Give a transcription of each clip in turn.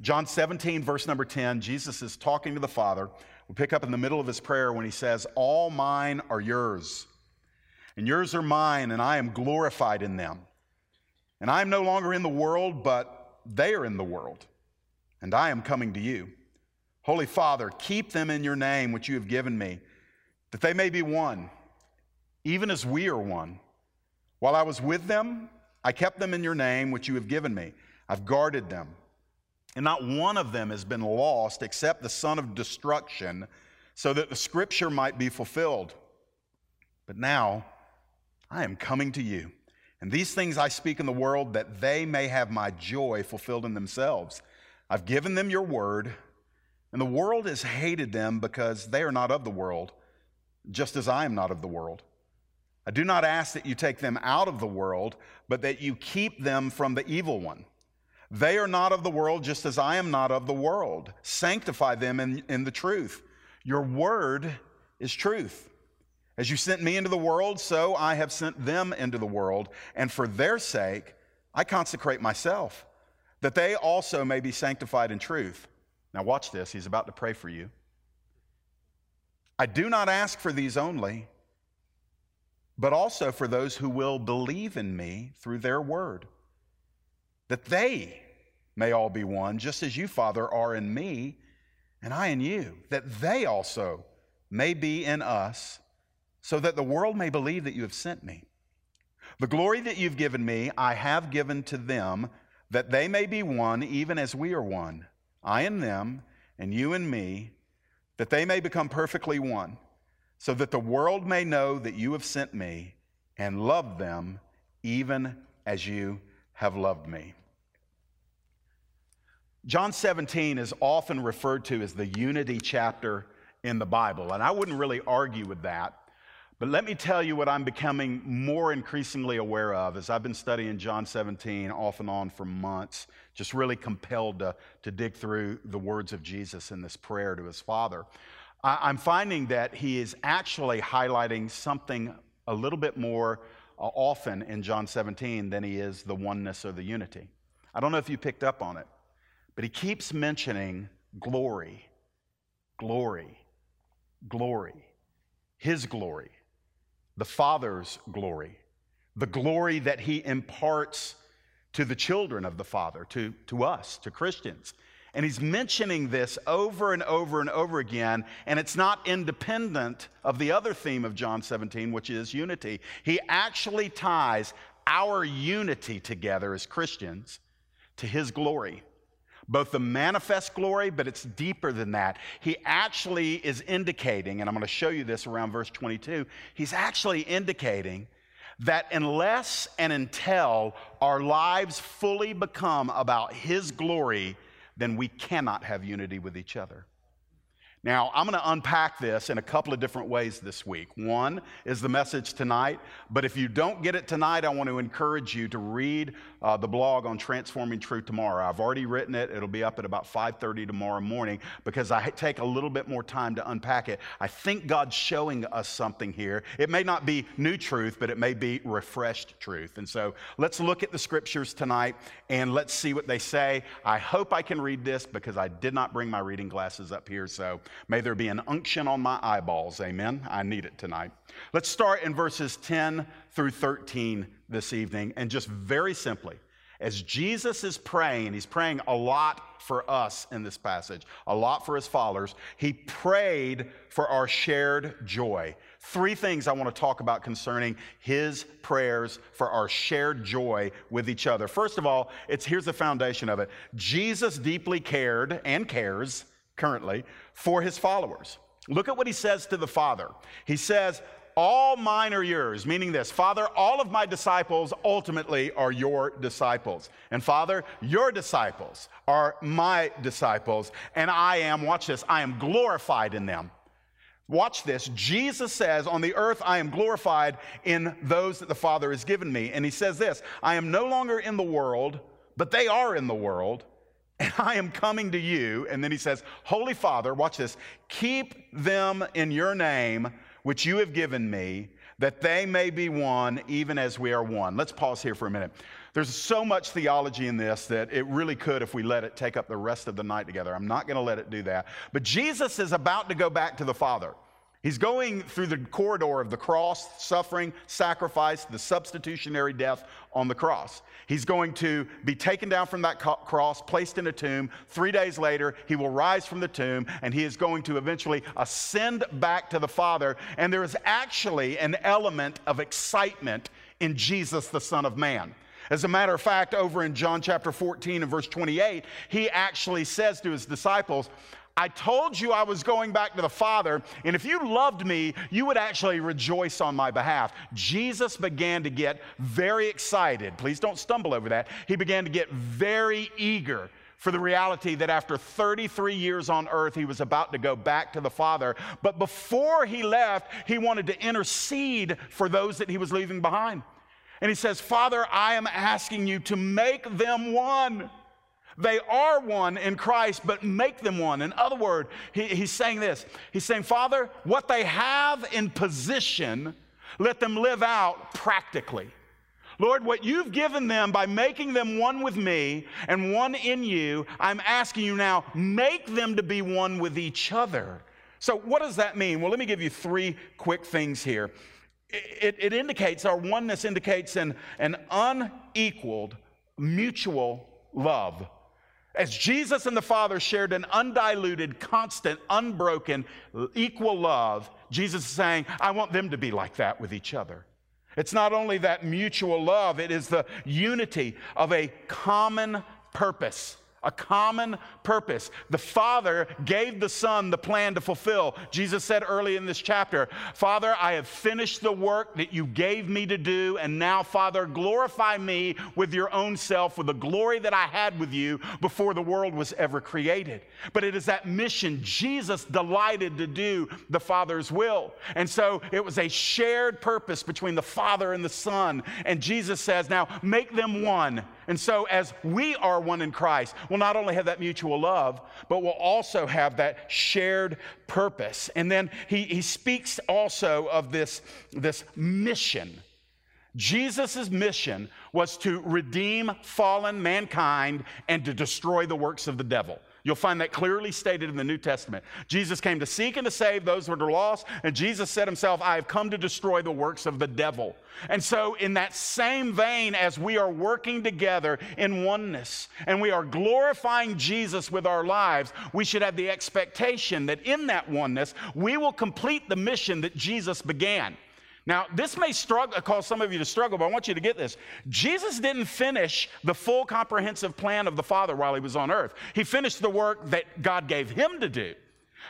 John 17, verse number 10, Jesus is talking to the Father. We pick up in the middle of his prayer when he says, All mine are yours, and yours are mine, and I am glorified in them. And I am no longer in the world, but they are in the world, and I am coming to you. Holy Father, keep them in your name, which you have given me, that they may be one, even as we are one. While I was with them, I kept them in your name, which you have given me. I've guarded them. And not one of them has been lost except the son of destruction, so that the scripture might be fulfilled. But now I am coming to you. And these things I speak in the world that they may have my joy fulfilled in themselves. I've given them your word, and the world has hated them because they are not of the world, just as I am not of the world. I do not ask that you take them out of the world, but that you keep them from the evil one. They are not of the world, just as I am not of the world. Sanctify them in, in the truth. Your word is truth. As you sent me into the world, so I have sent them into the world. And for their sake, I consecrate myself, that they also may be sanctified in truth. Now, watch this. He's about to pray for you. I do not ask for these only but also for those who will believe in me through their word, that they may all be one, just as you, Father, are in me and I in you, that they also may be in us, so that the world may believe that you have sent me. The glory that you've given me, I have given to them, that they may be one, even as we are one. I and them, and you and me, that they may become perfectly one so that the world may know that you have sent me and loved them even as you have loved me. John 17 is often referred to as the unity chapter in the Bible, and I wouldn't really argue with that. But let me tell you what I'm becoming more increasingly aware of as I've been studying John 17 off and on for months, just really compelled to, to dig through the words of Jesus in this prayer to his Father. I'm finding that he is actually highlighting something a little bit more uh, often in John 17 than he is the oneness or the unity. I don't know if you picked up on it, but he keeps mentioning glory, glory, glory, his glory, the Father's glory, the glory that he imparts to the children of the Father, to, to us, to Christians. And he's mentioning this over and over and over again, and it's not independent of the other theme of John 17, which is unity. He actually ties our unity together as Christians to his glory. Both the manifest glory, but it's deeper than that. He actually is indicating, and I'm going to show you this around verse 22, he's actually indicating that unless and until our lives fully become about his glory, then we cannot have unity with each other. Now, I'm going to unpack this in a couple of different ways this week. One is the message tonight, but if you don't get it tonight, I want to encourage you to read uh, the blog on Transforming Truth tomorrow. I've already written it. It'll be up at about 5:30 tomorrow morning because I take a little bit more time to unpack it. I think God's showing us something here. It may not be new truth, but it may be refreshed truth. And so, let's look at the scriptures tonight and let's see what they say. I hope I can read this because I did not bring my reading glasses up here, so May there be an unction on my eyeballs. Amen. I need it tonight. Let's start in verses 10 through 13 this evening. And just very simply, as Jesus is praying, he's praying a lot for us in this passage, a lot for his followers. He prayed for our shared joy. Three things I want to talk about concerning his prayers for our shared joy with each other. First of all, it's here's the foundation of it. Jesus deeply cared and cares currently for his followers. Look at what he says to the Father. He says, all mine are yours, meaning this Father, all of my disciples ultimately are your disciples. And Father, your disciples are my disciples. And I am, watch this, I am glorified in them. Watch this. Jesus says, On the earth I am glorified in those that the Father has given me. And he says this I am no longer in the world, but they are in the world and I am coming to you. And then he says, Holy Father, watch this, keep them in your name, which you have given me, that they may be one, even as we are one. Let's pause here for a minute. There's so much theology in this that it really could, if we let it, take up the rest of the night together. I'm not going to let it do that. But Jesus is about to go back to the Father. He's going through the corridor of the cross, suffering, sacrifice, the substitutionary death on the cross. He's going to be taken down from that cross, placed in a tomb. Three days later, he will rise from the tomb, and he is going to eventually ascend back to the Father. And there is actually an element of excitement in Jesus, the Son of Man. As a matter of fact, over in John chapter 14 and verse 28, he actually says to his disciples, I told you I was going back to the Father, and if you loved me, you would actually rejoice on my behalf. Jesus began to get very excited. Please don't stumble over that. He began to get very eager for the reality that after 33 years on earth, he was about to go back to the Father. But before he left, he wanted to intercede for those that he was leaving behind. And he says, Father, I am asking you to make them one. They are one in Christ, but make them one. In other words, he, he's saying this He's saying, Father, what they have in position, let them live out practically. Lord, what you've given them by making them one with me and one in you, I'm asking you now, make them to be one with each other. So, what does that mean? Well, let me give you three quick things here. It, it indicates, our oneness indicates an, an unequaled mutual love as Jesus and the Father shared an undiluted, constant, unbroken, equal love, Jesus is saying, I want them to be like that with each other. It's not only that mutual love, it is the unity of a common purpose a common purpose. The Father gave the Son the plan to fulfill. Jesus said early in this chapter, Father, I have finished the work that you gave me to do, and now, Father, glorify me with your own self, with the glory that I had with you before the world was ever created. But it is that mission Jesus delighted to do the Father's will. And so it was a shared purpose between the Father and the Son. And Jesus says, Now make them one and so, as we are one in Christ, we'll not only have that mutual love, but we'll also have that shared purpose. And then he, he speaks also of this, this mission. Jesus' mission was to redeem fallen mankind and to destroy the works of the devil. You'll find that clearly stated in the New Testament. Jesus came to seek and to save those that are lost, and Jesus said himself, I have come to destroy the works of the devil. And so, in that same vein, as we are working together in oneness and we are glorifying Jesus with our lives, we should have the expectation that in that oneness, we will complete the mission that Jesus began. Now, this may struggle, cause some of you to struggle, but I want you to get this. Jesus didn't finish the full comprehensive plan of the Father while he was on earth. He finished the work that God gave him to do.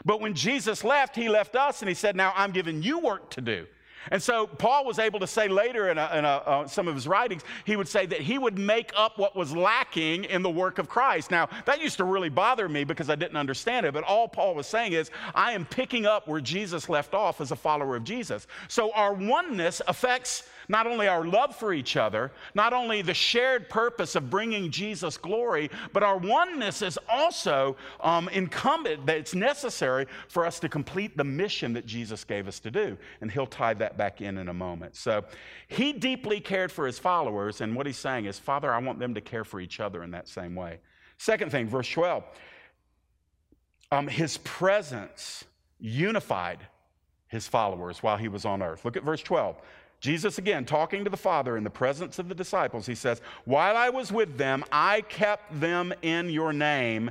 But when Jesus left, he left us and he said, Now I'm giving you work to do. And so Paul was able to say later in, a, in a, uh, some of his writings, he would say that he would make up what was lacking in the work of Christ. Now, that used to really bother me because I didn't understand it, but all Paul was saying is, I am picking up where Jesus left off as a follower of Jesus. So our oneness affects not only our love for each other, not only the shared purpose of bringing Jesus glory, but our oneness is also um, incumbent that it's necessary for us to complete the mission that Jesus gave us to do. And he'll tie that back in in a moment. So he deeply cared for his followers, and what he's saying is, Father, I want them to care for each other in that same way. Second thing, verse 12. Um, his presence unified his followers while he was on earth. Look at verse 12. Jesus, again, talking to the Father in the presence of the disciples, he says, While I was with them, I kept them in your name.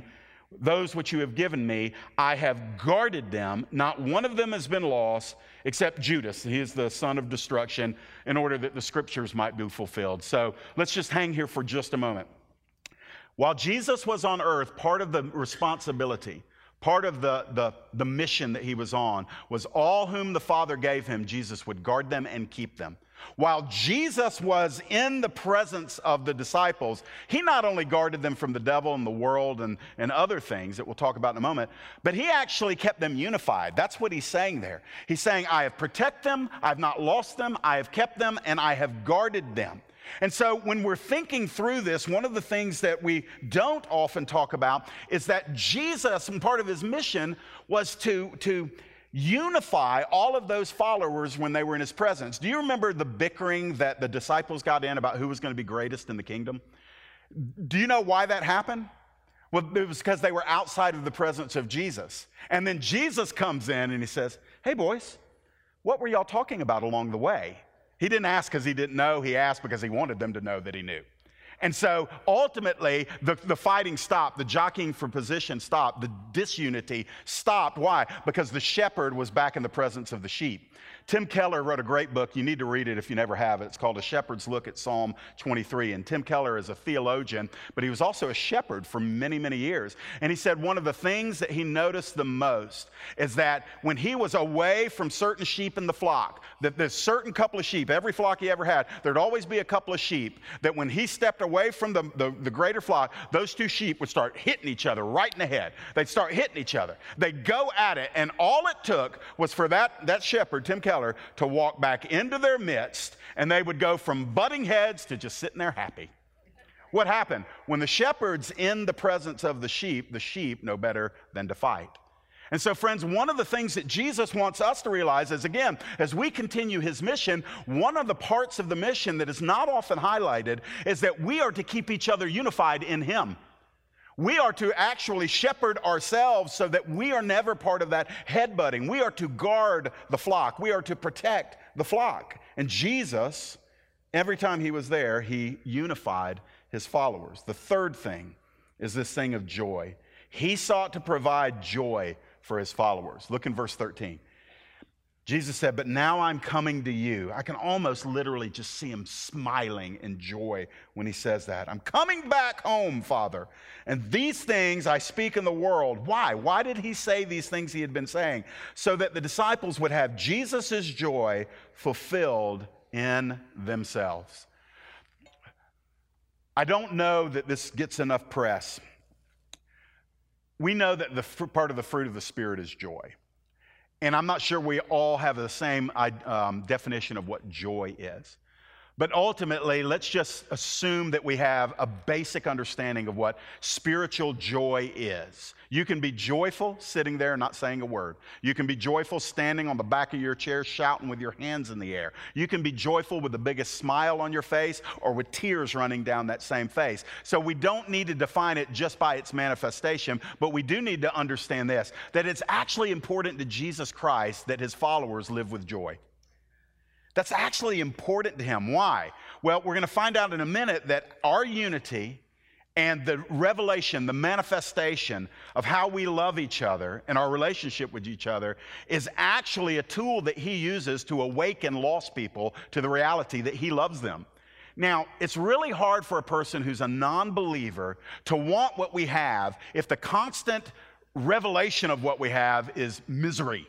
Those which you have given me, I have guarded them. Not one of them has been lost except Judas. He is the son of destruction, in order that the scriptures might be fulfilled. So let's just hang here for just a moment. While Jesus was on earth, part of the responsibility Part of the, the, the mission that he was on was all whom the Father gave him, Jesus would guard them and keep them. While Jesus was in the presence of the disciples, he not only guarded them from the devil and the world and, and other things that we'll talk about in a moment, but he actually kept them unified. That's what he's saying there. He's saying, I have protected them, I've not lost them, I have kept them, and I have guarded them. And so, when we're thinking through this, one of the things that we don't often talk about is that Jesus, and part of his mission, was to, to unify all of those followers when they were in his presence. Do you remember the bickering that the disciples got in about who was going to be greatest in the kingdom? Do you know why that happened? Well, it was because they were outside of the presence of Jesus. And then Jesus comes in and he says, Hey, boys, what were y'all talking about along the way? He didn't ask because he didn't know, he asked because he wanted them to know that he knew. And so ultimately, the, the fighting stopped, the jockeying for position stopped, the disunity stopped. Why? Because the shepherd was back in the presence of the sheep. Tim Keller wrote a great book. You need to read it if you never have it. It's called A Shepherd's Look at Psalm 23. And Tim Keller is a theologian, but he was also a shepherd for many, many years. And he said one of the things that he noticed the most is that when he was away from certain sheep in the flock, that there's certain couple of sheep, every flock he ever had, there'd always be a couple of sheep that when he stepped away from the, the, the greater flock, those two sheep would start hitting each other right in the head. They'd start hitting each other. They'd go at it, and all it took was for that, that shepherd, Tim Keller, to walk back into their midst, and they would go from butting heads to just sitting there happy. What happened? When the shepherd's in the presence of the sheep, the sheep know better than to fight. And so, friends, one of the things that Jesus wants us to realize is again, as we continue his mission, one of the parts of the mission that is not often highlighted is that we are to keep each other unified in him. We are to actually shepherd ourselves so that we are never part of that headbutting. We are to guard the flock. We are to protect the flock. And Jesus, every time he was there, he unified his followers. The third thing is this thing of joy. He sought to provide joy for his followers. Look in verse 13. Jesus said, But now I'm coming to you. I can almost literally just see him smiling in joy when he says that. I'm coming back home, Father. And these things I speak in the world. Why? Why did he say these things he had been saying? So that the disciples would have Jesus' joy fulfilled in themselves. I don't know that this gets enough press. We know that the part of the fruit of the Spirit is joy. And I'm not sure we all have the same um, definition of what joy is. But ultimately, let's just assume that we have a basic understanding of what spiritual joy is. You can be joyful sitting there not saying a word. You can be joyful standing on the back of your chair shouting with your hands in the air. You can be joyful with the biggest smile on your face or with tears running down that same face. So we don't need to define it just by its manifestation, but we do need to understand this that it's actually important to Jesus Christ that his followers live with joy. That's actually important to him. Why? Well, we're going to find out in a minute that our unity and the revelation, the manifestation of how we love each other and our relationship with each other is actually a tool that he uses to awaken lost people to the reality that he loves them. Now, it's really hard for a person who's a non believer to want what we have if the constant revelation of what we have is misery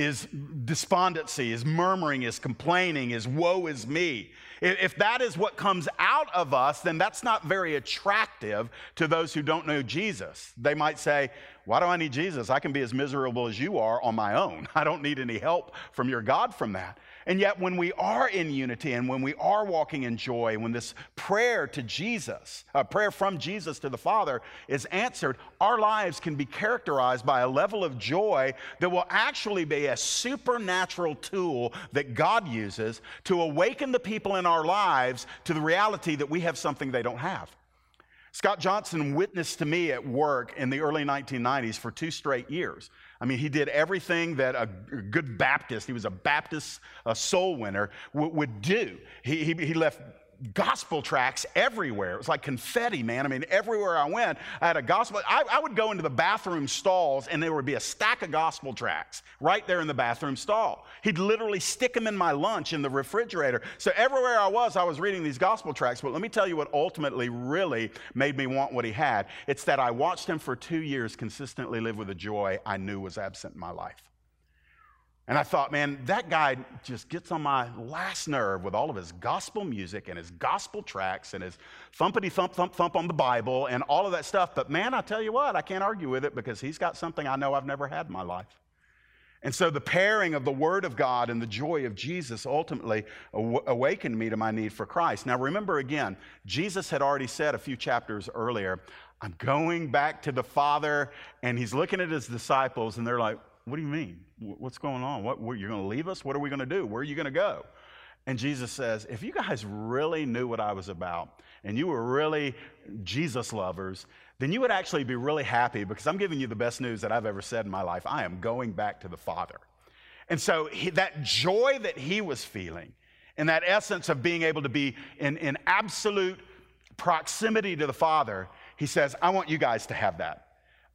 is despondency, is murmuring, is complaining, is woe is me. If that is what comes out of us, then that's not very attractive to those who don't know Jesus. They might say, Why do I need Jesus? I can be as miserable as you are on my own. I don't need any help from your God from that. And yet, when we are in unity and when we are walking in joy, when this prayer to Jesus, a prayer from Jesus to the Father is answered, our lives can be characterized by a level of joy that will actually be a supernatural tool that God uses to awaken the people in our lives to the reality that we have something they don't have. Scott Johnson witnessed to me at work in the early 1990s for two straight years. I mean, he did everything that a good Baptist, he was a Baptist a soul winner, w- would do. He, he, he left gospel tracks everywhere. It was like confetti, man. I mean, everywhere I went, I had a gospel. I, I, would go into the bathroom stalls and there would be a stack of gospel tracks right there in the bathroom stall. He'd literally stick them in my lunch in the refrigerator. So everywhere I was, I was reading these gospel tracks. But let me tell you what ultimately really made me want what he had. It's that I watched him for two years consistently live with a joy I knew was absent in my life. And I thought, man, that guy just gets on my last nerve with all of his gospel music and his gospel tracks and his thumpity thump, thump, thump on the Bible and all of that stuff. But man, I tell you what, I can't argue with it because he's got something I know I've never had in my life. And so the pairing of the Word of God and the joy of Jesus ultimately aw- awakened me to my need for Christ. Now, remember again, Jesus had already said a few chapters earlier, I'm going back to the Father. And he's looking at his disciples, and they're like, What do you mean? What's going on? What, what you're going to leave us? What are we going to do? Where are you going to go? And Jesus says, If you guys really knew what I was about and you were really Jesus lovers, then you would actually be really happy because I'm giving you the best news that I've ever said in my life. I am going back to the Father. And so he, that joy that he was feeling, and that essence of being able to be in, in absolute proximity to the Father, he says, I want you guys to have that.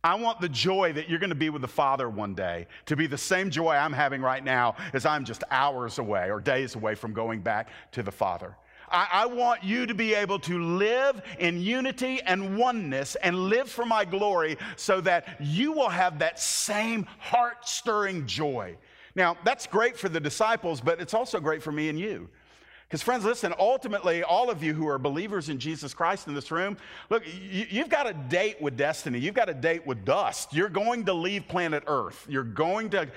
I want the joy that you're going to be with the Father one day to be the same joy I'm having right now as I'm just hours away or days away from going back to the Father. I, I, want you to be able to live in unity and oneness and live for my glory so that you will have that same heart stirring joy. Now, that's great for the disciples, but it's also great for me and you. Because, friends, listen, ultimately, all of you who are believers in Jesus Christ in this room, look, you, have got a date with destiny. You've got a date with dust. You're going to leave planet Earth. You're going to,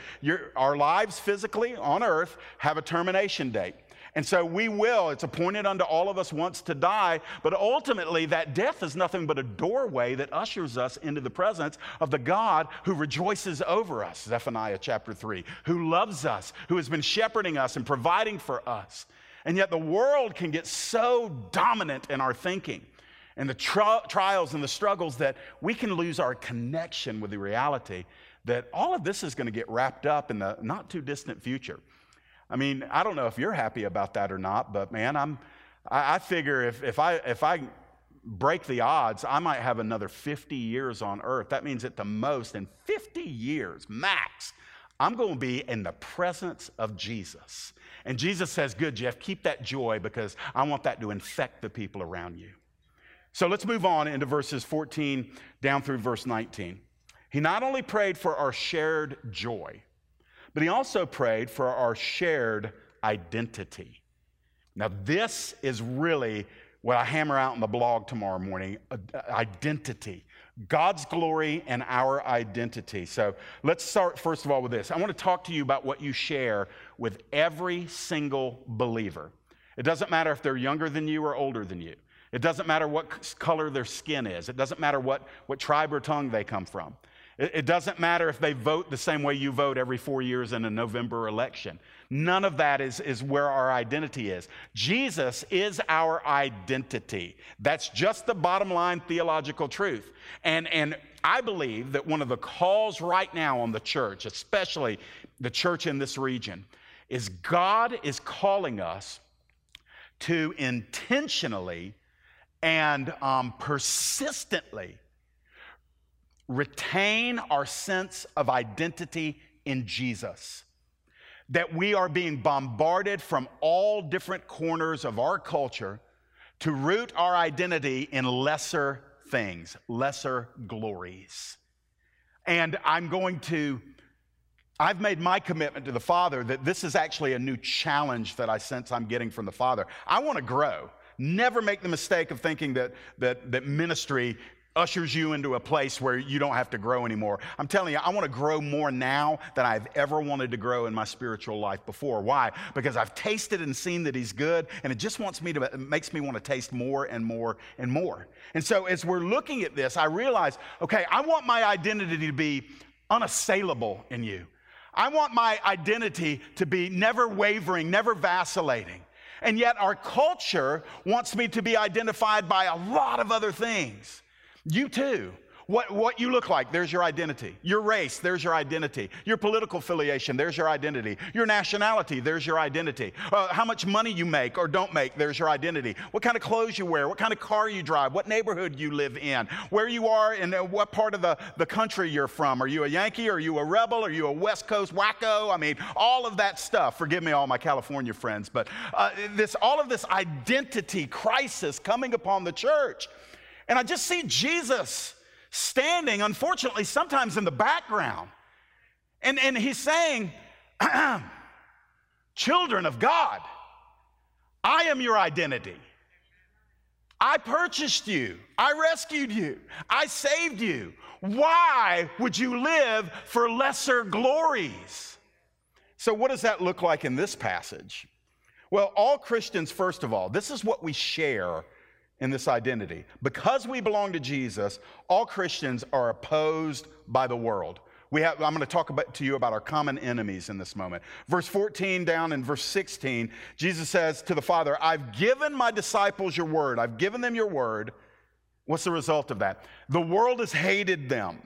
our lives physically on Earth have a termination date. And so we will, it's appointed unto all of us once to die, but ultimately that death is nothing but a doorway that ushers us into the presence of the God who rejoices over us, Zephaniah chapter 3, who loves us, who has been shepherding us and providing for us. And yet the world can get so dominant in our thinking and the tri- trials and the struggles that we can lose our connection with the reality that all of this is going to get wrapped up in the not too distant future. I mean, I don't know if you're happy about that or not, but man, I'm, I, I figure if, if, I, if I break the odds, I might have another 50 years on earth. That means at the most, in 50 years, max, I'm going to be in the presence of Jesus. And Jesus says, Good, Jeff, keep that joy because I want that to infect the people around you. So let's move on into verses 14 down through verse 19. He not only prayed for our shared joy, but he also prayed for our shared identity. Now, this is really what I hammer out in the blog tomorrow morning uh, identity. God's glory and our identity. So let's start first of all with this. I want to talk to you about what you share with every single believer. It doesn't matter if they're younger than you or older than you. It doesn't matter what color their skin is. It doesn't matter what, what tribe or tongue they come from. It, it doesn't matter if they vote the same way you vote every four years in a November election. None of that is, is where our identity is. Jesus is our identity. That's just the bottom line theological truth. And, and I believe that one of the calls right now on the church, especially the church in this region, is God is calling us to intentionally and um, persistently retain our sense of identity in Jesus that we are being bombarded from all different corners of our culture to root our identity in lesser things, lesser glories. And I'm going to, I've made my commitment to the Father that this is actually a new challenge that I sense I'm getting from the Father. I want to grow. Never make the mistake of thinking that, that, that ministry ushers you into a place where you don't have to grow anymore. I'm telling you, I want to grow more now than I've ever wanted to grow in my spiritual life before. Why? Because I've tasted and seen that He's good, and it just wants me to, it makes me want to taste more and more and more. And so as we're looking at this, I realize, okay, I want my identity to be unassailable in you. I want my identity to be never wavering, never vacillating. And yet, our culture wants me to be identified by a lot of other things. You too. What, what you look like, there's your identity. Your race, there's your identity. Your political affiliation, there's your identity. Your nationality, there's your identity. Uh, how much money you make or don't make, there's your identity. What kind of clothes you wear, what kind of car you drive, what neighborhood you live in, where you are, and what part of the, the country you're from. Are you a Yankee? Are you a rebel? Are you a West Coast wacko? I mean, all of that stuff. Forgive me, all my California friends, but uh, this, all of this identity crisis coming upon the church. And I just see Jesus standing, unfortunately, sometimes in the background. And, and he's saying, Children of God, I am your identity. I purchased you. I rescued you. I saved you. Why would you live for lesser glories? So, what does that look like in this passage? Well, all Christians, first of all, this is what we share in this identity. Because we belong to Jesus, all Christians are opposed by the world. We have, I'm going to talk about, to you about our common enemies in this moment. Verse 14 down in verse 16, Jesus says to the Father, I've given my disciples your word. I've given them your word. What's the result of that? The world has hated them.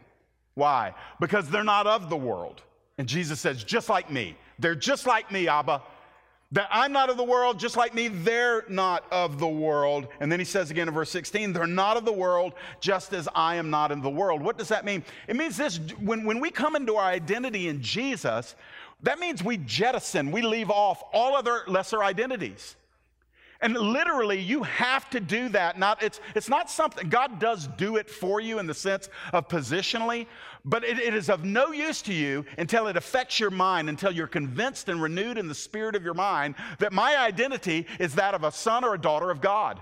Why? Because they're not of the world. And Jesus says, just like me. They're just like me, Abba. That I'm not of the world, just like me, they're not of the world. And then he says again in verse 16, they're not of the world, just as I am not in the world. What does that mean? It means this when, when we come into our identity in Jesus, that means we jettison, we leave off all other lesser identities. And literally, you have to do that. Not, it's, it's not something, God does do it for you in the sense of positionally, but it, it is of no use to you until it affects your mind, until you're convinced and renewed in the spirit of your mind that my identity is that of a son or a daughter of God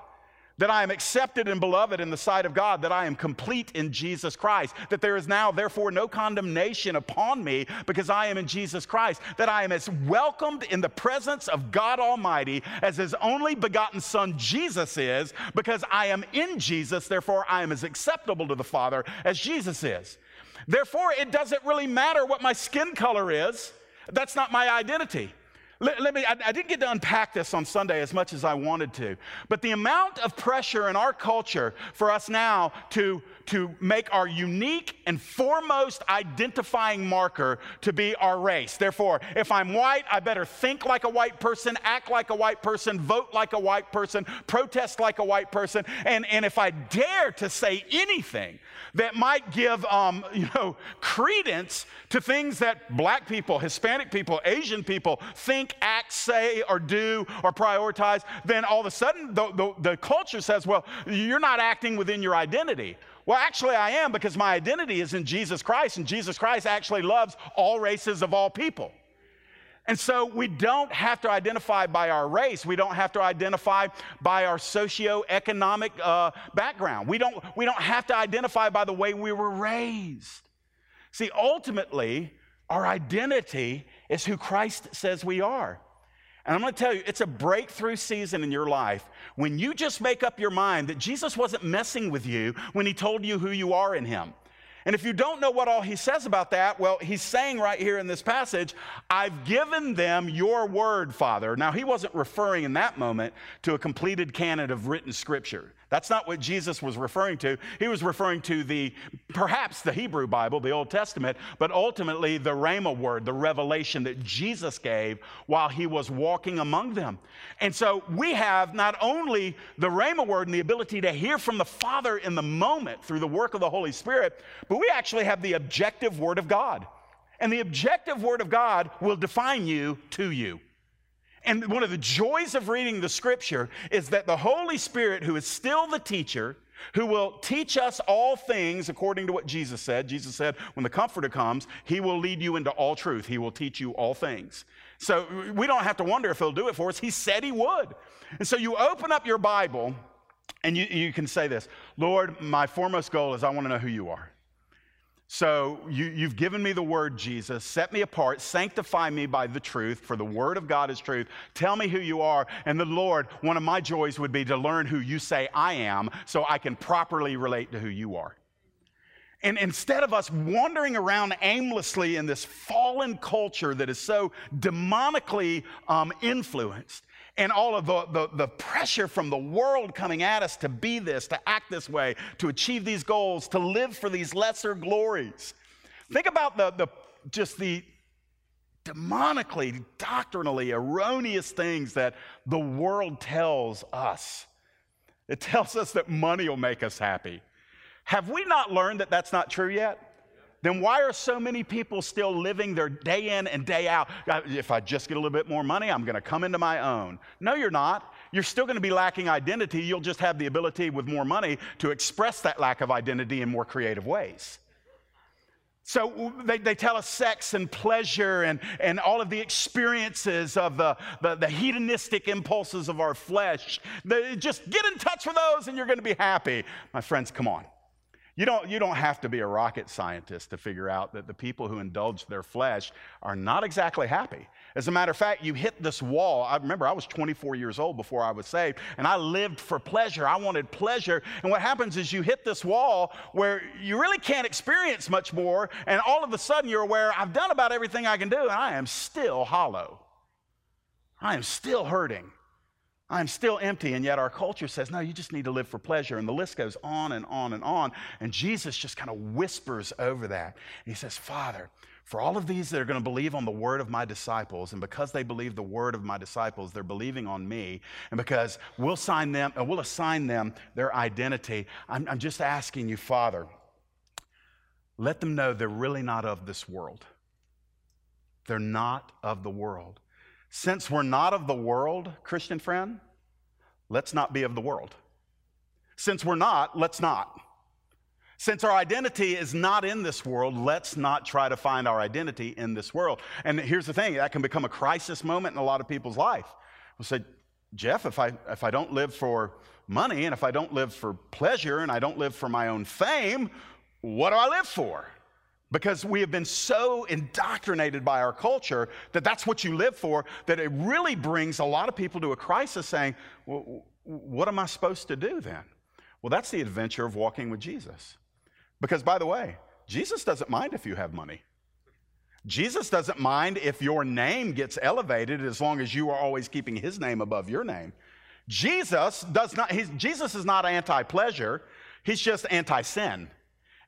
that I am accepted and beloved in the sight of God, that I am complete in Jesus Christ, that there is now, therefore, no condemnation upon me because I am in Jesus Christ, that I am as welcomed in the presence of God Almighty as His only begotten Son Jesus is, because I am in Jesus, therefore, I am as acceptable to the Father as Jesus is. Therefore, it doesn't really matter what my skin color is, that's not my identity. Let, let me, I, I, didn't get to unpack this on Sunday as much as I wanted to, but the amount of pressure in our culture for us now to, to make our unique and foremost identifying marker to be our race. Therefore, if I'm white, I better think like a white person, act like a white person, vote like a white person, protest like a white person. And, and if I dare to say anything that might give um, you know, credence to things that black people, Hispanic people, Asian people think, act, say, or do, or prioritize, then all of a sudden the, the, the culture says, well, you're not acting within your identity. Well, actually, I am because my identity is in Jesus Christ, and Jesus Christ actually loves all races of all people. And so we don't have to identify by our race. We don't have to identify by our socioeconomic uh, background. We don't, we don't have to identify by the way we were raised. See, ultimately, our identity is who Christ says we are. And I'm going to tell you, it's a breakthrough season in your life when you just make up your mind that Jesus wasn't messing with you when he told you who you are in him. And if you don't know what all he says about that, well, he's saying right here in this passage, I've given them your word, Father. Now, he wasn't referring in that moment to a completed canon of written scripture. That's not what Jesus was referring to. He was referring to the, perhaps the Hebrew Bible, the Old Testament, but ultimately the Rhema word, the revelation that Jesus gave while he was walking among them. And so we have not only the Rhema word and the ability to hear from the Father in the moment through the work of the Holy Spirit, but we actually have the objective word of God. And the objective word of God will define you to you. And one of the joys of reading the scripture is that the Holy Spirit, who is still the teacher, who will teach us all things according to what Jesus said. Jesus said, when the Comforter comes, he will lead you into all truth. He will teach you all things. So we don't have to wonder if he'll do it for us. He said he would. And so you open up your Bible and you, you can say this Lord, my foremost goal is I want to know who you are. So you, have given me the word, Jesus. Set me apart. Sanctify me by the truth, for the word of God is truth. Tell me who you are. And the Lord, one of my joys would be to learn who you say I am so I can properly relate to who you are. And instead of us wandering around aimlessly in this fallen culture that is so demonically um, influenced, and all of the, the, the, pressure from the world coming at us to be this, to act this way, to achieve these goals, to live for these lesser glories. Think about the, the just the demonically, doctrinally erroneous things that the world tells us. It tells us that money will make us happy. Have we not learned that that's not true yet? Then why are so many people still living their day in and day out? If I just get a little bit more money, I'm going to come into my own. No, you're not. You're still going to be lacking identity. You'll just have the ability with more money to express that lack of identity in more creative ways. So they, they tell us sex and pleasure and, and all of the experiences of the, the, the hedonistic impulses of our flesh. just get in touch with those and you're going to be happy. My friends, come on. You don't, you don't have to be a rocket scientist to figure out that the people who indulge their flesh are not exactly happy. As a matter of fact, you hit this wall. I remember I was 24 years old before I was saved, and I lived for pleasure. I wanted pleasure. And what happens is you hit this wall where you really can't experience much more, and all of a sudden you're aware, I've done about everything I can do, and I am still hollow. I am still hurting. I'm still empty. And yet our culture says, no, you just need to live for pleasure. And the list goes on and on and on. And Jesus just kind of whispers over that. And he says, Father, for all of these that are going to believe on the word of my disciples, and because they believe the word of my disciples, they're believing on me, and because we'll sign them, and we'll assign them their identity, I'm, I'm just asking you, Father, let them know they're really not of this world. They're not of the world. Since we're not of the world, Christian friend, let's not be of the world. Since we're not, let's not. Since our identity is not in this world, let's not try to find our identity in this world. And here's the thing that can become a crisis moment in a lot of people's life. We'll say, Jeff, if I, if I don't live for money and if I don't live for pleasure and I don't live for my own fame, what do I live for? Because we have been so indoctrinated by our culture that that's what you live for that it really brings a lot of people to a crisis saying well, what am i supposed to do then? Well that's the adventure of walking with jesus. Because by the way jesus doesn't mind if you have money. Jesus doesn't mind if your name gets elevated as long as you are always keeping his name above your name. Jesus does not jesus is not anti-pleasure. He's just anti-sin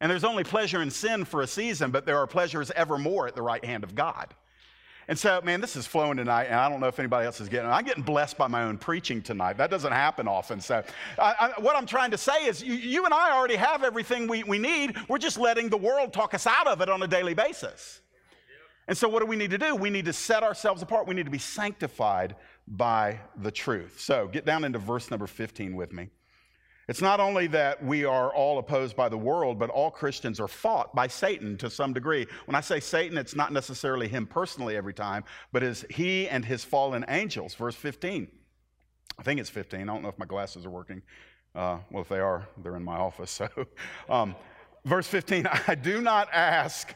and there's only pleasure in sin for a season, but there are pleasures evermore at the right hand of God. And so, man, this is flowing tonight, and I don't know if anybody else is getting it. I'm getting blessed by my own preaching tonight. That doesn't happen often. So, I, I, what I'm trying to say is, you, you and I already have everything we, we need. We're just letting the world talk us out of it on a daily basis. And so, what do we need to do? We need to set ourselves apart. We need to be sanctified by the truth. So, get down into verse number 15 with me. It's not only that we are all opposed by the world, but all Christians are fought by Satan to some degree. When I say Satan, it's not necessarily him personally every time, but is he and his fallen angels. Verse 15. I think it's 15. I don't know if my glasses are working. Uh, well, if they are, they're in my office. So, um, verse 15 I do not ask,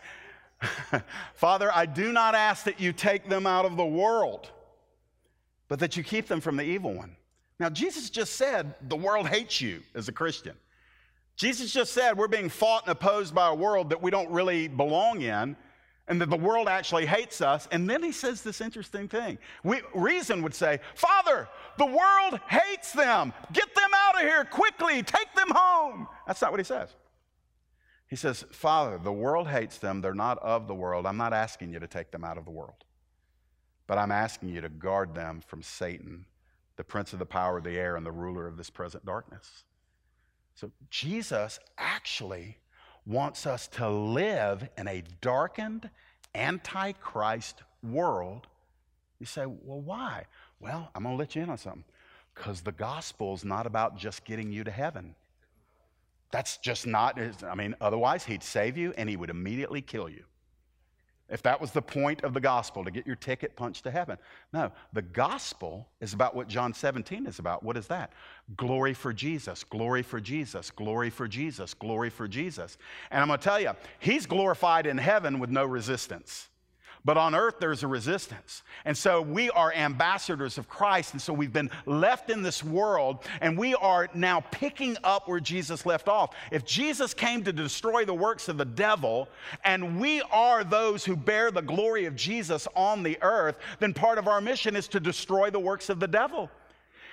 Father, I do not ask that you take them out of the world, but that you keep them from the evil one. Now, Jesus just said the world hates you as a Christian. Jesus just said we're being fought and opposed by a world that we don't really belong in, and that the world actually hates us. And then he says this interesting thing. We, reason would say, Father, the world hates them. Get them out of here quickly. Take them home. That's not what he says. He says, Father, the world hates them. They're not of the world. I'm not asking you to take them out of the world, but I'm asking you to guard them from Satan the prince of the power of the air and the ruler of this present darkness. So Jesus actually wants us to live in a darkened, antichrist world. You say, well, why? Well, I'm going to let you in on something. Because the gospel is not about just getting you to heaven. That's just not, I mean, otherwise, he'd save you and he would immediately kill you. If that was the point of the gospel, to get your ticket punched to heaven. No, the gospel is about what John 17 is about. What is that? Glory for Jesus, glory for Jesus, glory for Jesus, glory for Jesus. And I'm going to tell you, he's glorified in heaven with no resistance. But on earth, there's a resistance. And so we are ambassadors of Christ. And so we've been left in this world, and we are now picking up where Jesus left off. If Jesus came to destroy the works of the devil, and we are those who bear the glory of Jesus on the earth, then part of our mission is to destroy the works of the devil.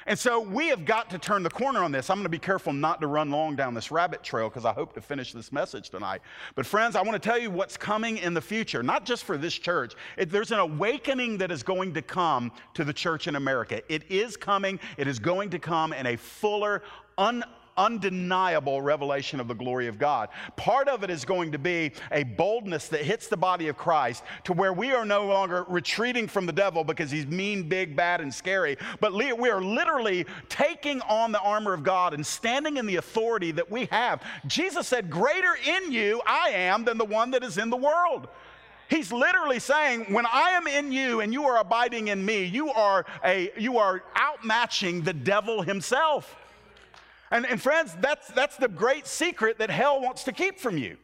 And so we have got to turn the corner on this. I'm going to be careful not to run long down this rabbit trail because I hope to finish this message tonight. But, friends, I want to tell you what's coming in the future, not just for this church. It, there's an awakening that is going to come to the church in America. It is coming, it is going to come in a fuller, un undeniable revelation of the glory of God. Part of it is going to be a boldness that hits the body of Christ to where we are no longer retreating from the devil because he's mean, big, bad, and scary, but we are literally taking on the armor of God and standing in the authority that we have. Jesus said, Greater in you I am than the one that is in the world. He's literally saying, when I am in you and you are abiding in me, you are, a, you are outmatching the devil himself. And, and friends, that's, that's the great secret that hell wants to keep from you.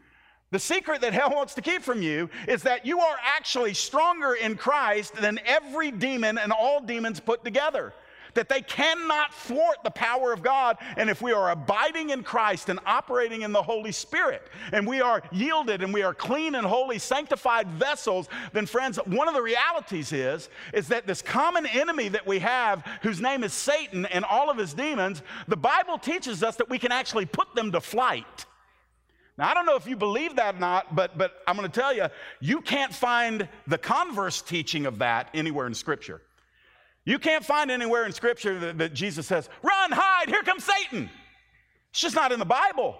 The secret that hell wants to keep from you is that you are actually stronger in Christ than every demon and all demons put together that they cannot thwart the power of God. And if we are abiding in Christ and operating in the Holy Spirit, and we are yielded and we are clean and holy, sanctified vessels, then friends, one of the realities is, is that this common enemy that we have, whose name is Satan and all of his demons, the Bible teaches us that we can actually put them to flight. Now, I don't know if you believe that or not, but, but I'm going to tell you, you can't find the converse teaching of that anywhere in Scripture. You can't find anywhere in Scripture that, that Jesus says, run, hide, here comes Satan. It's just not in the Bible.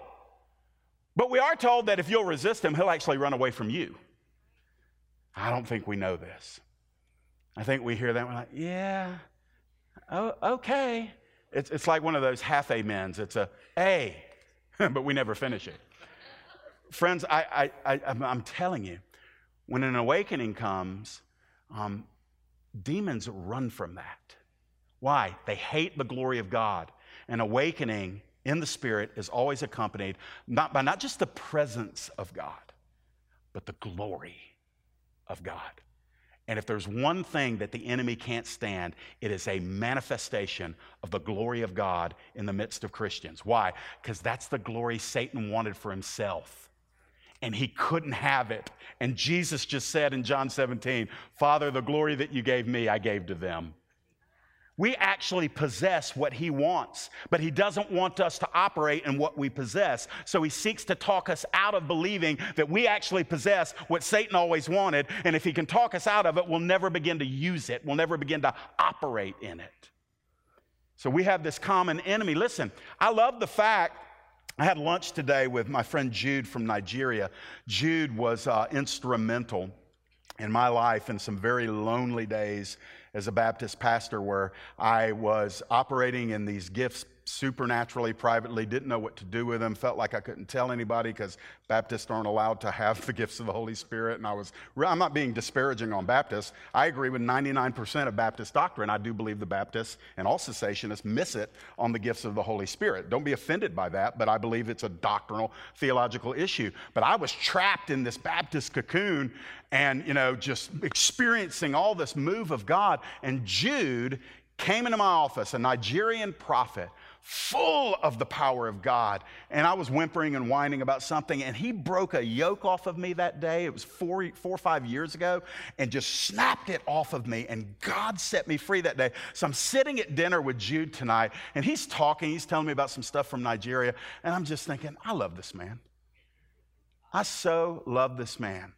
But we are told that if you'll resist him, he'll actually run away from you. I don't think we know this. I think we hear that we're like, yeah, oh, okay. It's, it's like one of those half amens. It's a A, but we never finish it. Friends, I, I, I, I'm telling you, when an awakening comes, um, Demons run from that. Why? They hate the glory of God. And awakening in the Spirit is always accompanied not by not just the presence of God, but the glory of God. And if there's one thing that the enemy can't stand, it is a manifestation of the glory of God in the midst of Christians. Why? Because that's the glory Satan wanted for himself and he couldn't have it. And Jesus just said in John 17, Father, the glory that you gave me, I gave to them. We actually possess what he wants, but he doesn't want us to operate in what we possess. So he seeks to talk us out of believing that we actually possess what Satan always wanted. And if he can talk us out of it, we'll never begin to use it, we'll never begin to operate in it. So we have this common enemy. Listen, I love the fact I had lunch today with my friend Jude from Nigeria. Jude was uh, instrumental in my life in some very lonely days as a Baptist pastor where I was operating in these gifts supernaturally, privately, didn't know what to do with them, felt like I couldn't tell anybody because Baptists aren't allowed to have the gifts of the Holy Spirit. And I was, I'm not being disparaging on Baptists. I agree with 99% of Baptist doctrine. I do believe the Baptists and all cessationists miss it on the gifts of the Holy Spirit. Don't be offended by that, but I believe it's a doctrinal, theological issue. But I was trapped in this Baptist cocoon and, you know, just experiencing all this move of God. And Jude came into my office, a Nigerian prophet full of the power of God. And I was whimpering and whining about something, and he broke a yoke off of me that day. It was four, four or five years ago, and just snapped it off of me. And God set me free that day. So I'm sitting at dinner with Jude tonight, and he's talking, he's telling me about some stuff from Nigeria, and I'm just thinking, I love this man. I so love this man.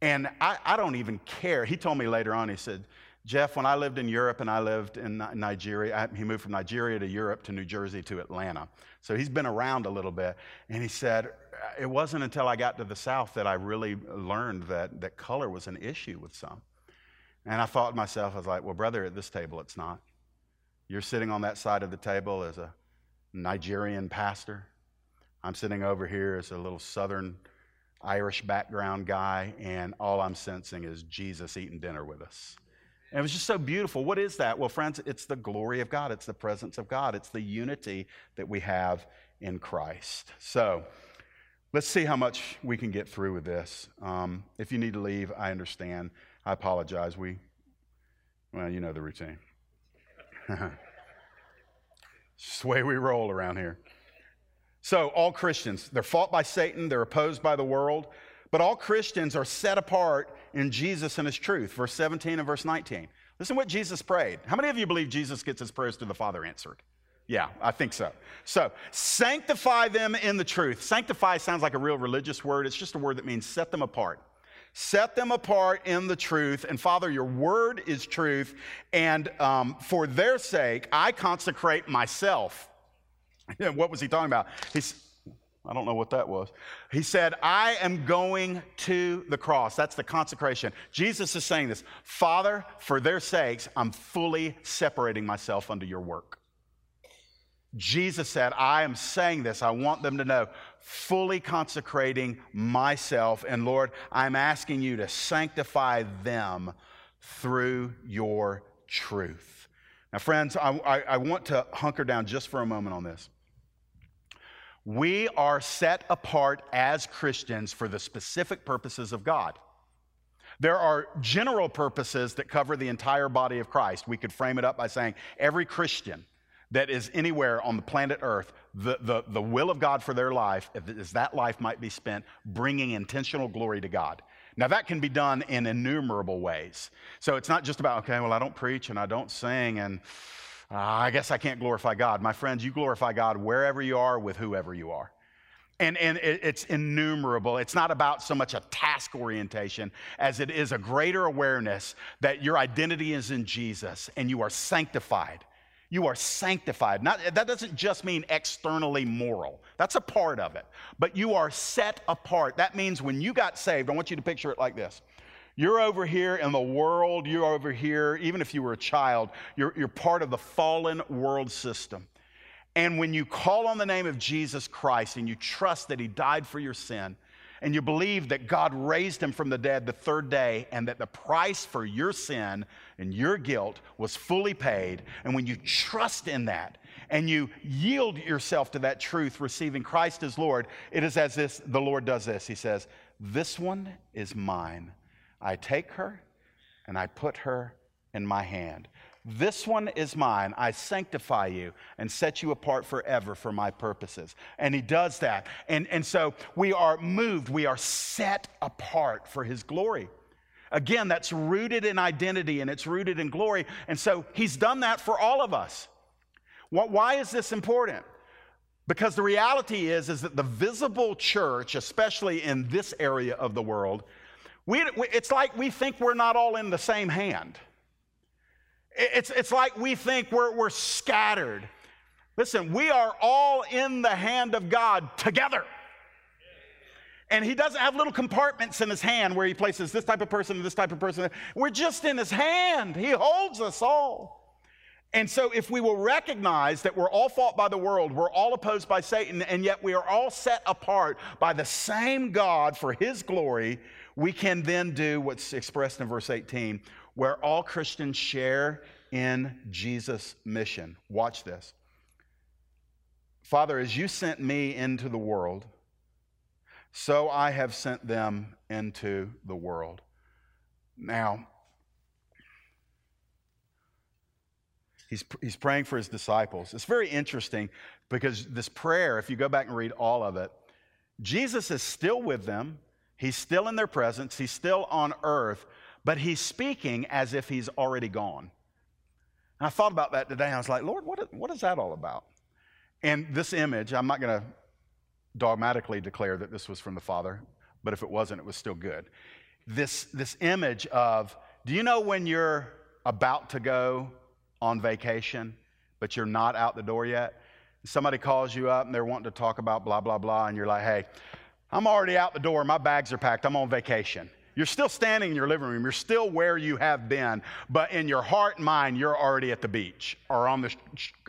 And I, I don't even care. He told me later on, he said, Jeff, when I lived in Europe and I lived in Nigeria, I, he moved from Nigeria to Europe to New Jersey to Atlanta. So he's been around a little bit. And he said, uh, it wasn't until I got to the South that I really learned that, that color was an issue with some. And I thought to myself, I was like, well, brother, at this table, it's not. You're sitting on that side of the table as a Nigerian pastor. I'm sitting over here as a little Southern Irish background guy, and all I'm sensing is Jesus eating dinner with us. And it was just so beautiful. What is that? Well, friends, it's the glory of God, it's the presence of God, it's the unity that we have in Christ. So, let's see how much we can get through with this. Um, if you need to leave, I understand. I apologize. We, well, you know the routine. it's the way we roll around here. So, all Christians, they're fought by Satan, they're opposed by the world, but all Christians are set apart in Jesus and his truth. Verse 17 and verse 19. Listen what Jesus prayed. How many of you believe Jesus gets his prayers to the Father answered? Yeah, I think so. So, sanctify them in the truth. Sanctify sounds like a real religious word. It's just a word that means set them apart. Set them apart in the truth. And Father, your word is truth. And um, for their sake, I consecrate myself. what was he talking about? He's, I don't know what that was. He said, I am going to the cross. That's the consecration. Jesus is saying this Father, for their sakes, I'm fully separating myself unto your work. Jesus said, I am saying this. I want them to know, fully consecrating myself. And Lord, I'm asking you to sanctify them through your truth. Now, friends, I, I, I want to hunker down just for a moment on this. We are set apart as Christians for the specific purposes of God. There are general purposes that cover the entire body of Christ. We could frame it up by saying every Christian that is anywhere on the planet Earth, the, the, the will of God for their life is that life might be spent bringing intentional glory to God. Now, that can be done in innumerable ways. So it's not just about, okay, well, I don't preach and I don't sing and uh, I guess I can't glorify God. My friends, you glorify God wherever you are with whoever you are. And, and it's innumerable. It's not about so much a task orientation as it is a greater awareness that your identity is in Jesus and you are sanctified. You are sanctified. Not, that doesn't just mean externally moral, that's a part of it. But you are set apart. That means when you got saved, I want you to picture it like this. You're over here in the world, you're over here, even if you were a child, you're, you're part of the fallen world system. And when you call on the name of Jesus Christ and you trust that He died for your sin, and you believe that God raised Him from the dead the third day, and that the price for your sin and your guilt was fully paid, and when you trust in that and you yield yourself to that truth, receiving Christ as Lord, it is as this the Lord does this. He says, This one is mine. I take her and I put her in my hand. This one is mine. I sanctify you and set you apart forever for my purposes. And he does that. And, and so we are moved, we are set apart for his glory. Again, that's rooted in identity and it's rooted in glory. And so he's done that for all of us. Why is this important? Because the reality is, is that the visible church, especially in this area of the world, we, it's like we think we're not all in the same hand. It's, it's like we think we're, we're scattered. Listen, we are all in the hand of God together. And he doesn't have little compartments in his hand where he places this type of person and this type of person. We're just in his hand. He holds us all. And so, if we will recognize that we're all fought by the world, we're all opposed by Satan, and yet we are all set apart by the same God for his glory, we can then do what's expressed in verse 18 where all Christians share in Jesus' mission. Watch this. Father, as you sent me into the world, so I have sent them into the world. Now, he's, he's praying for his disciples. It's very interesting because this prayer, if you go back and read all of it, Jesus is still with them. He's still in their presence. He's still on earth, but he's speaking as if he's already gone. And I thought about that today. I was like, Lord, what, what is that all about? And this image, I'm not going to dogmatically declare that this was from the Father, but if it wasn't, it was still good. This, this image of, do you know when you're about to go on vacation, but you're not out the door yet? Somebody calls you up and they're wanting to talk about blah, blah, blah, and you're like, hey, I'm already out the door. My bags are packed. I'm on vacation. You're still standing in your living room. You're still where you have been, but in your heart and mind, you're already at the beach or on the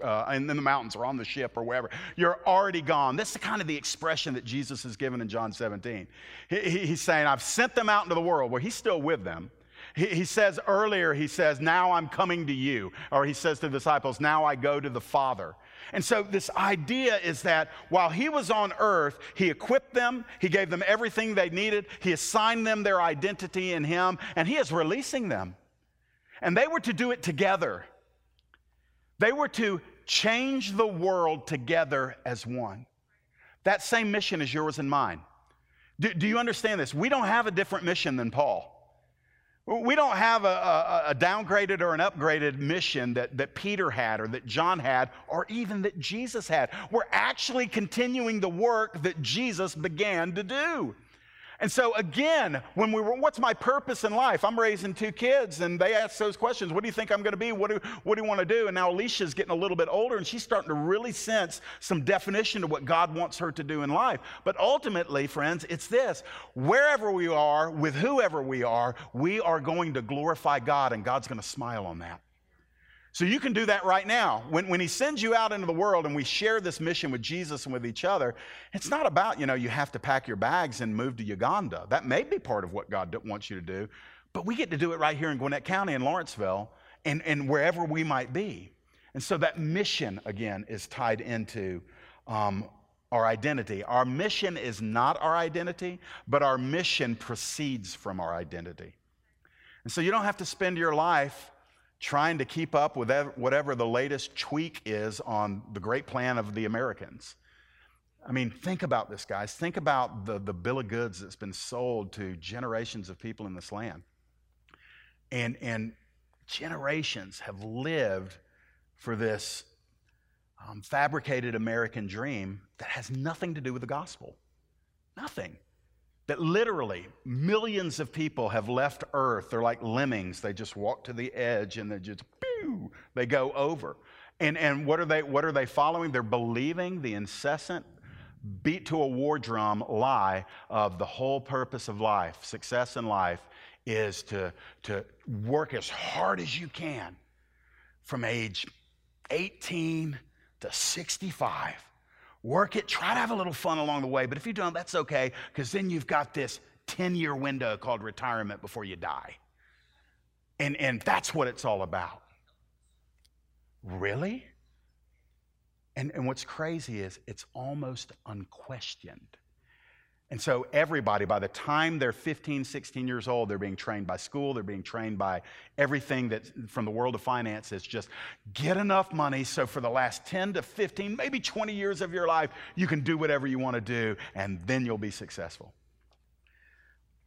uh, in the mountains or on the ship or wherever. You're already gone. This is kind of the expression that Jesus has given in John 17. He, he's saying, "I've sent them out into the world." Well, he's still with them. He, he says earlier, he says, "Now I'm coming to you," or he says to the disciples, "Now I go to the Father." And so, this idea is that while he was on earth, he equipped them, he gave them everything they needed, he assigned them their identity in him, and he is releasing them. And they were to do it together. They were to change the world together as one. That same mission is yours and mine. Do, do you understand this? We don't have a different mission than Paul. We don't have a, a, a, downgraded or an upgraded mission that, that Peter had or that John had or even that Jesus had. We're actually continuing the work that Jesus began to do. And so, again, when we were, what's my purpose in life? I'm raising two kids, and they ask those questions. What do you think I'm going to be? What do, what do you want to do? And now Alicia's getting a little bit older, and she's starting to really sense some definition to what God wants her to do in life. But ultimately, friends, it's this wherever we are, with whoever we are, we are going to glorify God, and God's going to smile on that. So you can do that right now. When, when he sends you out into the world and we share this mission with Jesus and with each other, it's not about, you know, you have to pack your bags and move to Uganda. That may be part of what God wants you to do, but we get to do it right here in Gwinnett County in Lawrenceville and, and wherever we might be. And so that mission, again, is tied into um, our identity. Our mission is not our identity, but our mission proceeds from our identity. And so you don't have to spend your life trying to keep up with whatever the latest tweak is on the great plan of the Americans. I mean, think about this, guys. Think about the, the bill of goods that's been sold to generations of people in this land. And, and generations have lived for this um, fabricated American dream that has nothing to do with the gospel. Nothing. That literally millions of people have left Earth. They're like lemmings. They just walk to the edge and they just, pew, they go over. And, and what, are they, what are they following? They're believing the incessant, beat to a war drum lie of the whole purpose of life, success in life, is to, to work as hard as you can from age 18 to 65. Work it, try to have a little fun along the way, but if you don't, that's okay, because then you've got this 10 year window called retirement before you die. And, and that's what it's all about. Really? And, and what's crazy is it's almost unquestioned. And so, everybody, by the time they're 15, 16 years old, they're being trained by school, they're being trained by everything that from the world of finance is just get enough money so for the last 10 to 15, maybe 20 years of your life, you can do whatever you want to do, and then you'll be successful.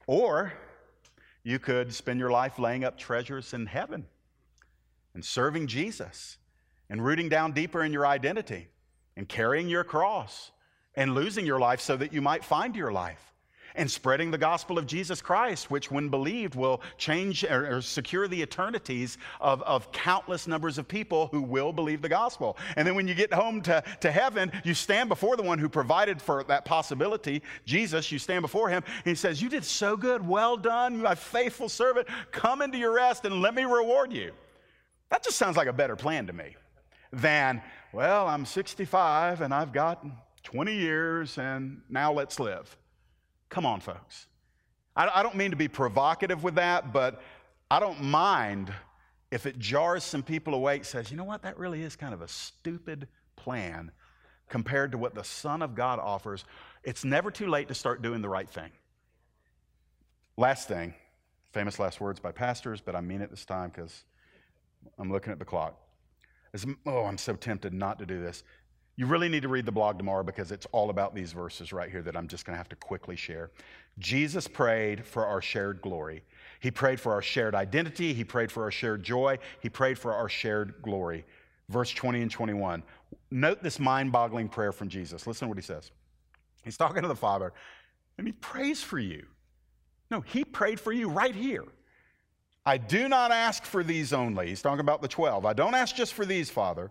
Or you could spend your life laying up treasures in heaven and serving Jesus and rooting down deeper in your identity and carrying your cross and losing your life so that you might find your life and spreading the gospel of Jesus Christ, which, when believed, will change or, or, secure the eternities of, of countless numbers of people who will believe the gospel. And then when you get home to, to heaven, you stand before the one who provided for that possibility, Jesus. You stand before him, and he says, You did so good. Well done, my faithful servant. Come into your rest and let me reward you. That just sounds like a better plan to me than, Well, I'm 65 and I've got 20 years, and now let's live. Come on, folks. I, I don't mean to be provocative with that, but I don't mind if it jars some people awake, says, you know what, that really is kind of a stupid plan compared to what the Son of God offers. It's never too late to start doing the right thing. Last thing, famous last words by pastors, but I mean it this time because I'm looking at the clock. oh, I'm so tempted not to do this. You really need to read the blog tomorrow because it's all about these verses right here that I'm just going to have to quickly share. Jesus prayed for our shared glory. He prayed for our shared identity. He prayed for our shared joy. He prayed for our shared glory. Verse 20 and 21. Note this mind boggling prayer from Jesus. Listen to what he says. He's talking to the Father, and he prays for you. No, he prayed for you right here. I do not ask for these only. He's talking about the 12. I don't ask just for these, Father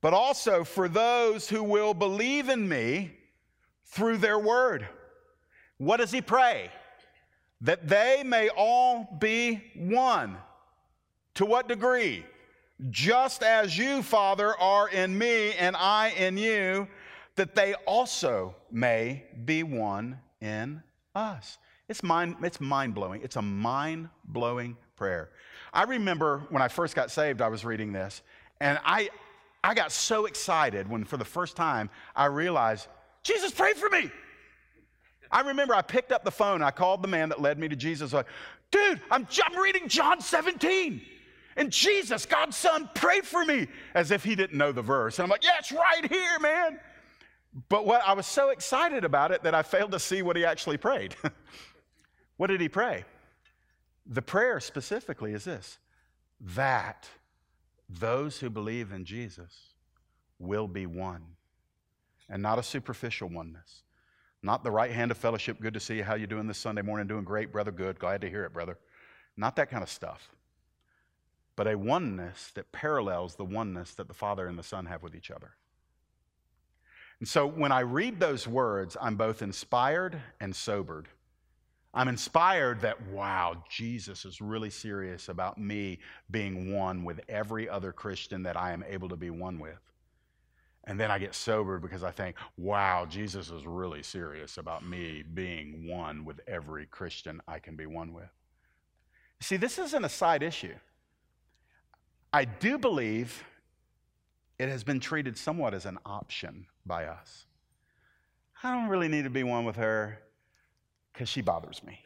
but also for those who will believe in me through their word. What does he pray? That they may all be one. To what degree? Just as you, Father, are in me and I in you, that they also may be one in us. It's mind, it's mind blowing. It's a mind blowing prayer. I remember when I first got saved, I was reading this, and I, I got so excited when, for the first time, I realized Jesus prayed for me. I remember I picked up the phone. I called the man that led me to Jesus. Like, dude, I'm, I'm reading John 17. And Jesus, God's Son, prayed for me as if he didn't know the verse. And I'm like, yeah, it's right here, man. But what I was so excited about it that I failed to see what he actually prayed. what did he pray? The prayer specifically is this that those who believe in Jesus will be one, and not a superficial oneness. Not the right hand of fellowship. Good to see you. How you doing this Sunday morning? Doing great, brother. Good. Glad to hear it, brother. Not that kind of stuff. But a oneness that parallels the oneness that the Father and the Son have with each other. And so when I read those words, I'm both inspired and sobered. I'm inspired that, wow, Jesus is really serious about me being one with every other Christian that I am able to be one with. And then I get sobered because I think, wow, Jesus is really serious about me being one with every Christian I can be one with. See, this isn't a side issue. I do believe it has been treated somewhat as an option by us. I don't really need to be one with her because she bothers me.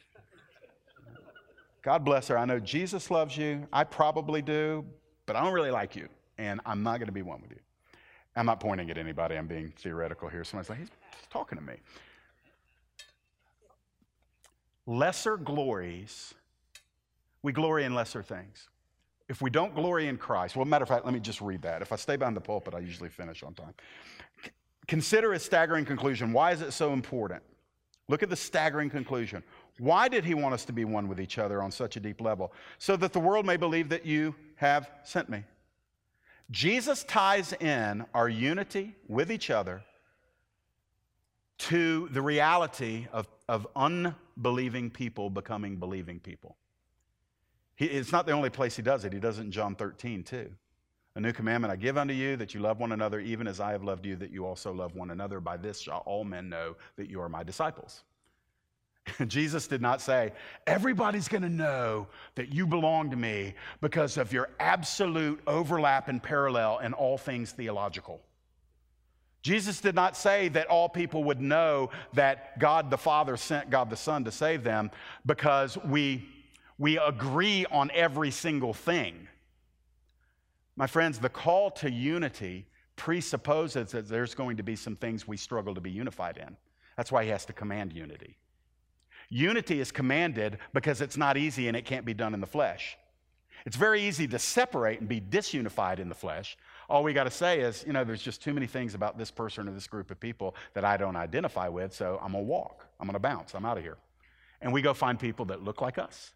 God bless her. I know Jesus loves you. I probably do, but I don't really like you, and I'm not going to be one with you. I'm not pointing at anybody. I'm being theoretical here. Somebody's like, he's talking to me. Lesser glories, we glory in lesser things. If we don't glory in Christ, well, matter of fact, let me just read that. If I stay behind the pulpit, I usually finish on time. Consider a staggering conclusion. Why is it so important? Look at the staggering conclusion. Why did he want us to be one with each other on such a deep level? So that the world may believe that you have sent me. Jesus ties in our unity with each other to the reality of, of unbelieving people becoming believing people. He, it's not the only place he does it, he does it in John 13 too. A new commandment I give unto you that you love one another, even as I have loved you, that you also love one another. By this shall all men know that you are my disciples. Jesus did not say, everybody's going to know that you belong to me because of your absolute overlap and parallel in all things theological. Jesus did not say that all people would know that God the Father sent God the Son to save them because we, we agree on every single thing. My friends, the call to unity presupposes that there's going to be some things we struggle to be unified in. That's why he has to command unity. Unity is commanded because it's not easy and it can't be done in the flesh. It's very easy to separate and be disunified in the flesh. All we got to say is, you know, there's just too many things about this person or this group of people that I don't identify with, so I'm going to walk. I'm going to bounce. I'm out of here. And we go find people that look like us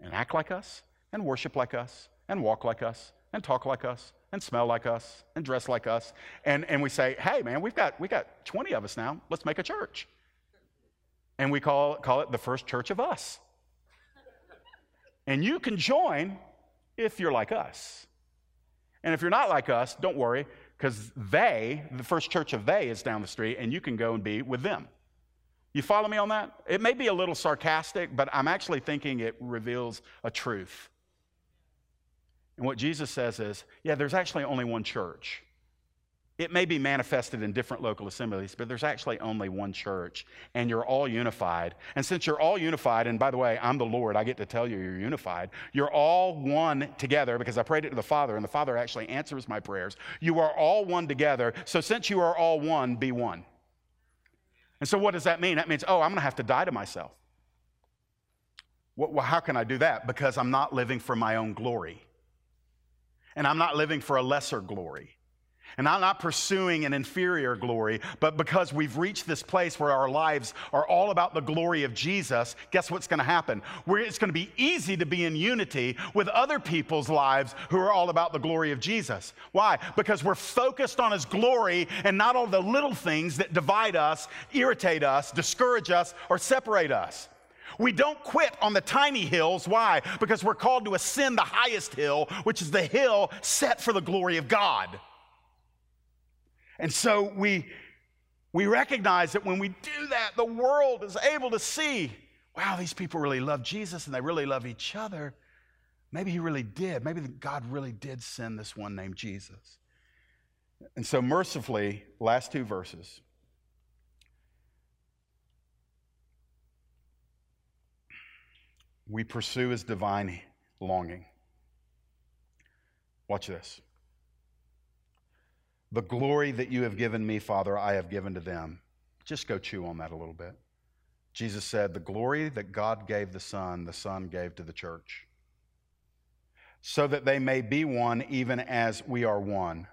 and act like us and worship like us and walk like us and talk like us and smell like us and dress like us. And, and we say, hey, man, we've got, we've got 20 of us now. Let's make a church. And we call, call it the first church of us. And you can join if you're like us. And if you're not like us, don't worry, because they, the first church of they, is down the street, and you can go and be with them. You follow me on that? It may be a little sarcastic, but I'm actually thinking it reveals a truth. And what Jesus says is, yeah, there's actually only one church. It may be manifested in different local assemblies, but there's actually only one church, and you're all unified. And since you're all unified, and by the way, I'm the Lord, I get to tell you you're unified. You're all one together because I prayed it to the Father, and the Father actually answers my prayers. You are all one together. So since you are all one, be one. And so what does that mean? That means, oh, I'm going to have to die to myself. Well, how can I do that? Because I'm not living for my own glory, and I'm not living for a lesser glory. And I'm not pursuing an inferior glory, but because we've reached this place where our lives are all about the glory of Jesus, guess what's going to happen? Where it's going to be easy to be in unity with other people's lives who are all about the glory of Jesus. Why? Because we're focused on his glory and not all the little things that divide us, irritate us, discourage us, or separate us. We don't quit on the tiny hills. Why? Because we're called to ascend the highest hill, which is the hill set for the glory of God. And so we, we recognize that when we do that, the world is able to see wow, these people really love Jesus and they really love each other. Maybe he really did. Maybe God really did send this one named Jesus. And so, mercifully, last two verses. We pursue his divine longing. Watch this. The glory that you have given me, Father, I have given to them. Just go chew on that a little bit. Jesus said, The glory that God gave the Son, the Son gave to the church, so that they may be one even as we are one.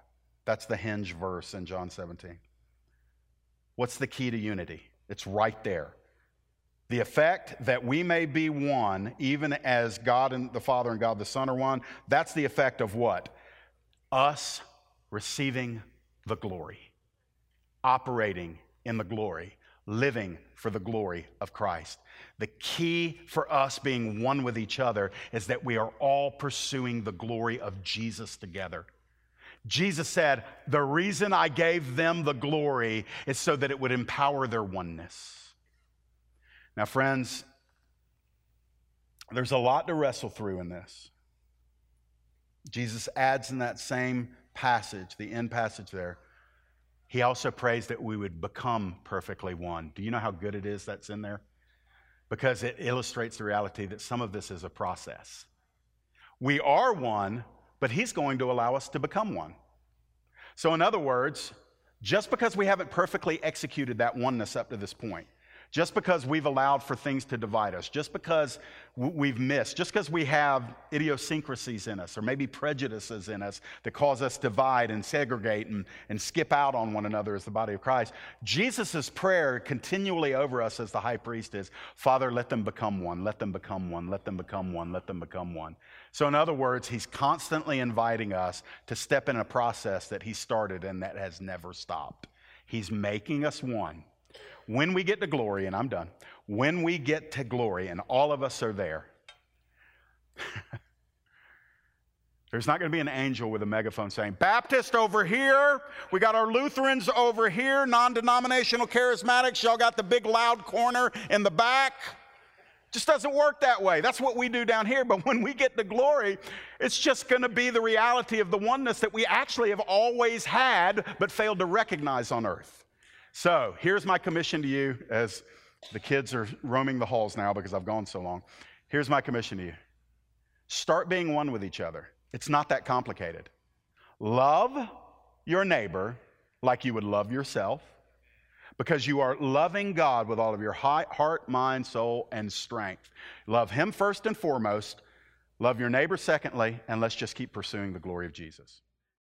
That's the hinge verse in John 17. What's the key to unity? It's right there. The effect that we may be one, even as God and the Father and God the Son are one, that's the effect of what? Us receiving the glory, operating in the glory, living for the glory of Christ. The key for us being one with each other is that we are all pursuing the glory of Jesus together. Jesus said, The reason I gave them the glory is so that it would empower their oneness. Now, friends, there's a lot to wrestle through in this. Jesus adds in that same passage, the end passage there, He also prays that we would become perfectly one. Do you know how good it is that's in there? Because it illustrates the reality that some of this is a process. We are one, but He's going to allow us to become one. So, in other words, just because we haven't perfectly executed that oneness up to this point, just because we've allowed for things to divide us, just because we've missed, just because we have idiosyncrasies in us or maybe prejudices in us that cause us to divide and segregate and, and skip out on one another as the body of Christ. Jesus' prayer continually over us as the high priest is Father, let them become one, let them become one, let them become one, let them become one. So, in other words, he's constantly inviting us to step in a process that he started and that has never stopped. He's making us one. When we get to glory, and I'm done, when we get to glory, and all of us are there, there's not going to be an angel with a megaphone saying, Baptist over here, we got our Lutherans over here, non denominational charismatics, y'all got the big loud corner in the back. Just doesn't work that way. That's what we do down here. But when we get to glory, it's just going to be the reality of the oneness that we actually have always had, but failed to recognize on earth. So here's my commission to you as the kids are roaming the halls now because I've gone so long. Here's my commission to you start being one with each other. It's not that complicated. Love your neighbor like you would love yourself because you are loving God with all of your heart, mind, soul, and strength. Love Him first and foremost, love your neighbor secondly, and let's just keep pursuing the glory of Jesus.